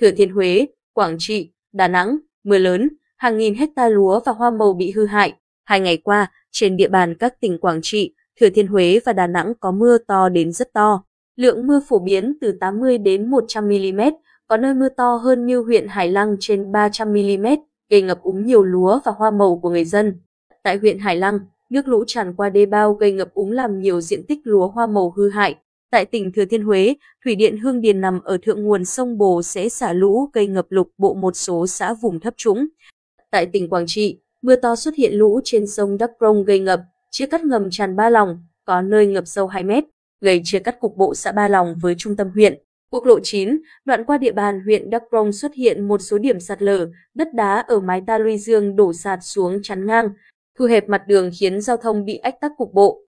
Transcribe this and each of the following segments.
Thừa Thiên Huế, Quảng Trị, Đà Nẵng, mưa lớn, hàng nghìn hecta lúa và hoa màu bị hư hại. Hai ngày qua, trên địa bàn các tỉnh Quảng Trị, Thừa Thiên Huế và Đà Nẵng có mưa to đến rất to. Lượng mưa phổ biến từ 80 đến 100 mm, có nơi mưa to hơn như huyện Hải Lăng trên 300 mm, gây ngập úng nhiều lúa và hoa màu của người dân. Tại huyện Hải Lăng, nước lũ tràn qua đê bao gây ngập úng làm nhiều diện tích lúa hoa màu hư hại. Tại tỉnh Thừa Thiên Huế, thủy điện Hương Điền nằm ở thượng nguồn sông Bồ sẽ xả lũ gây ngập lục bộ một số xã vùng thấp trũng. Tại tỉnh Quảng Trị, mưa to xuất hiện lũ trên sông Đắk Rông gây ngập, chia cắt ngầm tràn Ba Lòng, có nơi ngập sâu 2 mét, gây chia cắt cục bộ xã Ba Lòng với trung tâm huyện. Quốc lộ 9, đoạn qua địa bàn huyện Đắk Rông xuất hiện một số điểm sạt lở, đất đá ở mái ta luy dương đổ sạt xuống chắn ngang, thu hẹp mặt đường khiến giao thông bị ách tắc cục bộ.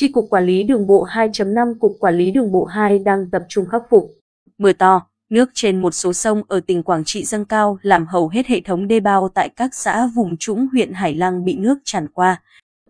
Chi cục quản lý đường bộ 2.5 Cục Quản lý đường bộ 2 đang tập trung khắc phục. Mưa to, nước trên một số sông ở tỉnh Quảng Trị dâng cao làm hầu hết hệ thống đê bao tại các xã vùng trũng huyện Hải Lăng bị nước tràn qua,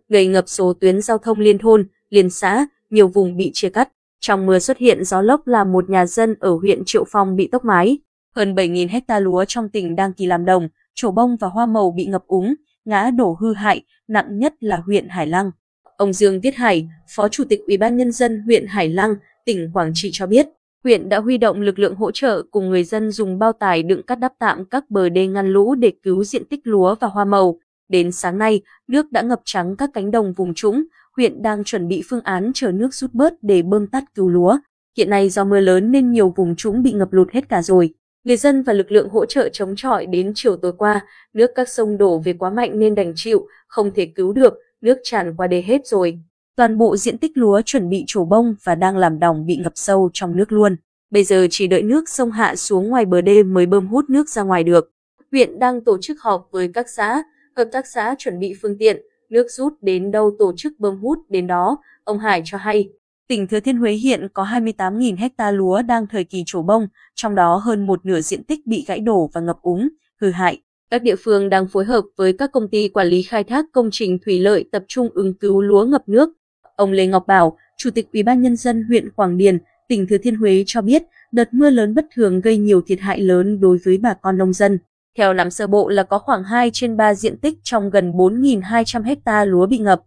gây ngập số tuyến giao thông liên thôn, liên xã, nhiều vùng bị chia cắt. Trong mưa xuất hiện gió lốc làm một nhà dân ở huyện Triệu Phong bị tốc mái. Hơn 7.000 hecta lúa trong tỉnh đang kỳ làm đồng, trổ bông và hoa màu bị ngập úng, ngã đổ hư hại, nặng nhất là huyện Hải Lăng. Ông Dương Viết Hải, Phó Chủ tịch Ủy ban Nhân dân huyện Hải Lăng, tỉnh Quảng Trị cho biết, huyện đã huy động lực lượng hỗ trợ cùng người dân dùng bao tải đựng cắt đắp tạm các bờ đê ngăn lũ để cứu diện tích lúa và hoa màu. Đến sáng nay, nước đã ngập trắng các cánh đồng vùng trũng, huyện đang chuẩn bị phương án chờ nước rút bớt để bơm tắt cứu lúa. Hiện nay do mưa lớn nên nhiều vùng trũng bị ngập lụt hết cả rồi. Người dân và lực lượng hỗ trợ chống chọi đến chiều tối qua, nước các sông đổ về quá mạnh nên đành chịu, không thể cứu được, nước tràn qua đê hết rồi. Toàn bộ diện tích lúa chuẩn bị trổ bông và đang làm đồng bị ngập sâu trong nước luôn. Bây giờ chỉ đợi nước sông hạ xuống ngoài bờ đê mới bơm hút nước ra ngoài được. Huyện đang tổ chức họp với các xã, hợp tác xã chuẩn bị phương tiện, nước rút đến đâu tổ chức bơm hút đến đó, ông Hải cho hay. Tỉnh Thừa Thiên Huế hiện có 28.000 hecta lúa đang thời kỳ trổ bông, trong đó hơn một nửa diện tích bị gãy đổ và ngập úng, hư hại. Các địa phương đang phối hợp với các công ty quản lý khai thác công trình thủy lợi tập trung ứng cứu lúa ngập nước. Ông Lê Ngọc Bảo, Chủ tịch Ủy ban nhân dân huyện Quảng Điền, tỉnh Thừa Thiên Huế cho biết, đợt mưa lớn bất thường gây nhiều thiệt hại lớn đối với bà con nông dân. Theo nắm sơ bộ là có khoảng 2 trên 3 diện tích trong gần 4.200 hecta lúa bị ngập.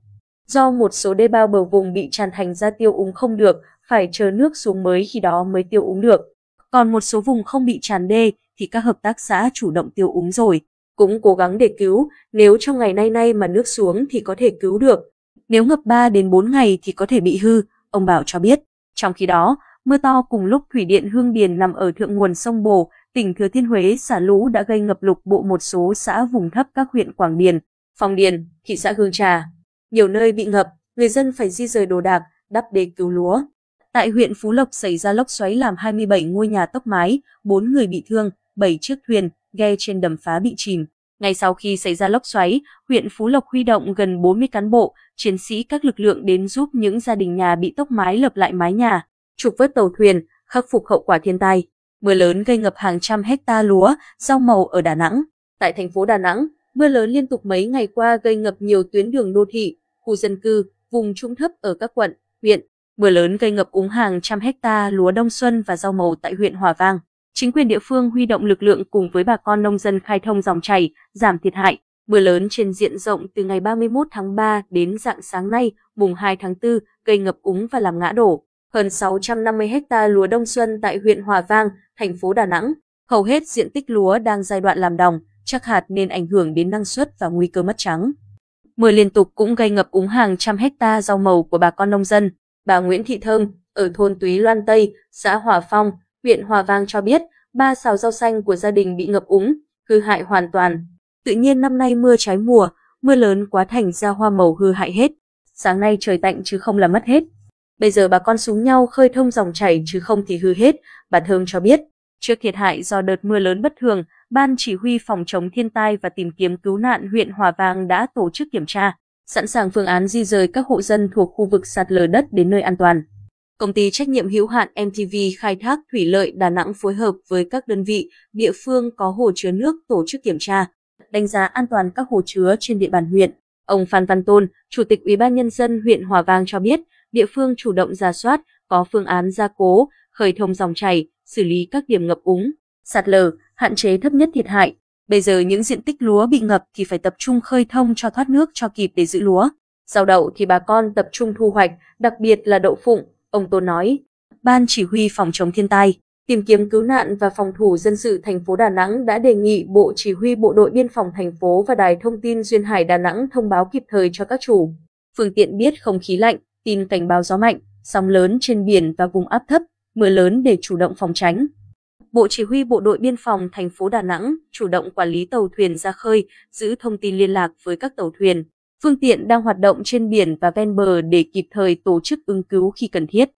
Do một số đê bao bờ vùng bị tràn thành ra tiêu úng không được, phải chờ nước xuống mới khi đó mới tiêu úng được. Còn một số vùng không bị tràn đê thì các hợp tác xã chủ động tiêu úng rồi. Cũng cố gắng để cứu, nếu trong ngày nay nay mà nước xuống thì có thể cứu được. Nếu ngập 3 đến 4 ngày thì có thể bị hư, ông Bảo cho biết. Trong khi đó, mưa to cùng lúc thủy điện Hương Điền nằm ở thượng nguồn sông Bồ, tỉnh Thừa Thiên Huế xả lũ đã gây ngập lụt bộ một số xã vùng thấp các huyện Quảng Điền, Phong Điền, thị xã Hương Trà. Nhiều nơi bị ngập, người dân phải di rời đồ đạc, đắp đê cứu lúa. Tại huyện Phú Lộc xảy ra lốc xoáy làm 27 ngôi nhà tốc mái, 4 người bị thương, 7 chiếc thuyền, ghe trên đầm phá bị chìm. Ngay sau khi xảy ra lốc xoáy, huyện Phú Lộc huy động gần 40 cán bộ, chiến sĩ các lực lượng đến giúp những gia đình nhà bị tốc mái lập lại mái nhà, trục vớt tàu thuyền, khắc phục hậu quả thiên tai. Mưa lớn gây ngập hàng trăm hecta lúa, rau màu ở Đà Nẵng. Tại thành phố Đà Nẵng, mưa lớn liên tục mấy ngày qua gây ngập nhiều tuyến đường đô thị, khu dân cư, vùng trũng thấp ở các quận, huyện. Mưa lớn gây ngập úng hàng trăm hecta lúa đông xuân và rau màu tại huyện Hòa Vang. Chính quyền địa phương huy động lực lượng cùng với bà con nông dân khai thông dòng chảy, giảm thiệt hại. Mưa lớn trên diện rộng từ ngày 31 tháng 3 đến dạng sáng nay, mùng 2 tháng 4, gây ngập úng và làm ngã đổ. Hơn 650 hecta lúa đông xuân tại huyện Hòa Vang, thành phố Đà Nẵng. Hầu hết diện tích lúa đang giai đoạn làm đồng, chắc hạt nên ảnh hưởng đến năng suất và nguy cơ mất trắng. Mưa liên tục cũng gây ngập úng hàng trăm hecta rau màu của bà con nông dân. Bà Nguyễn Thị Thơm, ở thôn Túy Loan Tây, xã Hòa Phong, huyện Hòa Vang cho biết, ba xào rau xanh của gia đình bị ngập úng, hư hại hoàn toàn. Tự nhiên năm nay mưa trái mùa, mưa lớn quá thành ra hoa màu hư hại hết. Sáng nay trời tạnh chứ không là mất hết. Bây giờ bà con xuống nhau khơi thông dòng chảy chứ không thì hư hết, bà Thơm cho biết. Trước thiệt hại do đợt mưa lớn bất thường, Ban Chỉ huy Phòng chống thiên tai và tìm kiếm cứu nạn huyện Hòa Vang đã tổ chức kiểm tra, sẵn sàng phương án di rời các hộ dân thuộc khu vực sạt lở đất đến nơi an toàn. Công ty trách nhiệm hữu hạn MTV khai thác thủy lợi Đà Nẵng phối hợp với các đơn vị, địa phương có hồ chứa nước tổ chức kiểm tra, đánh giá an toàn các hồ chứa trên địa bàn huyện. Ông Phan Văn Tôn, Chủ tịch Ủy ban nhân dân huyện Hòa Vang cho biết, địa phương chủ động ra soát, có phương án gia cố, khởi thông dòng chảy, xử lý các điểm ngập úng. sạt lở, hạn chế thấp nhất thiệt hại. Bây giờ những diện tích lúa bị ngập thì phải tập trung khơi thông cho thoát nước cho kịp để giữ lúa. Rau đậu thì bà con tập trung thu hoạch, đặc biệt là đậu phụng, ông Tô nói. Ban chỉ huy phòng chống thiên tai, tìm kiếm cứu nạn và phòng thủ dân sự thành phố Đà Nẵng đã đề nghị Bộ Chỉ huy Bộ đội Biên phòng thành phố và Đài Thông tin Duyên Hải Đà Nẵng thông báo kịp thời cho các chủ phương tiện biết không khí lạnh, tin cảnh báo gió mạnh, sóng lớn trên biển và vùng áp thấp, mưa lớn để chủ động phòng tránh. Bộ Chỉ huy Bộ đội Biên phòng thành phố Đà Nẵng chủ động quản lý tàu thuyền ra khơi, giữ thông tin liên lạc với các tàu thuyền, phương tiện đang hoạt động trên biển và ven bờ để kịp thời tổ chức ứng cứu khi cần thiết.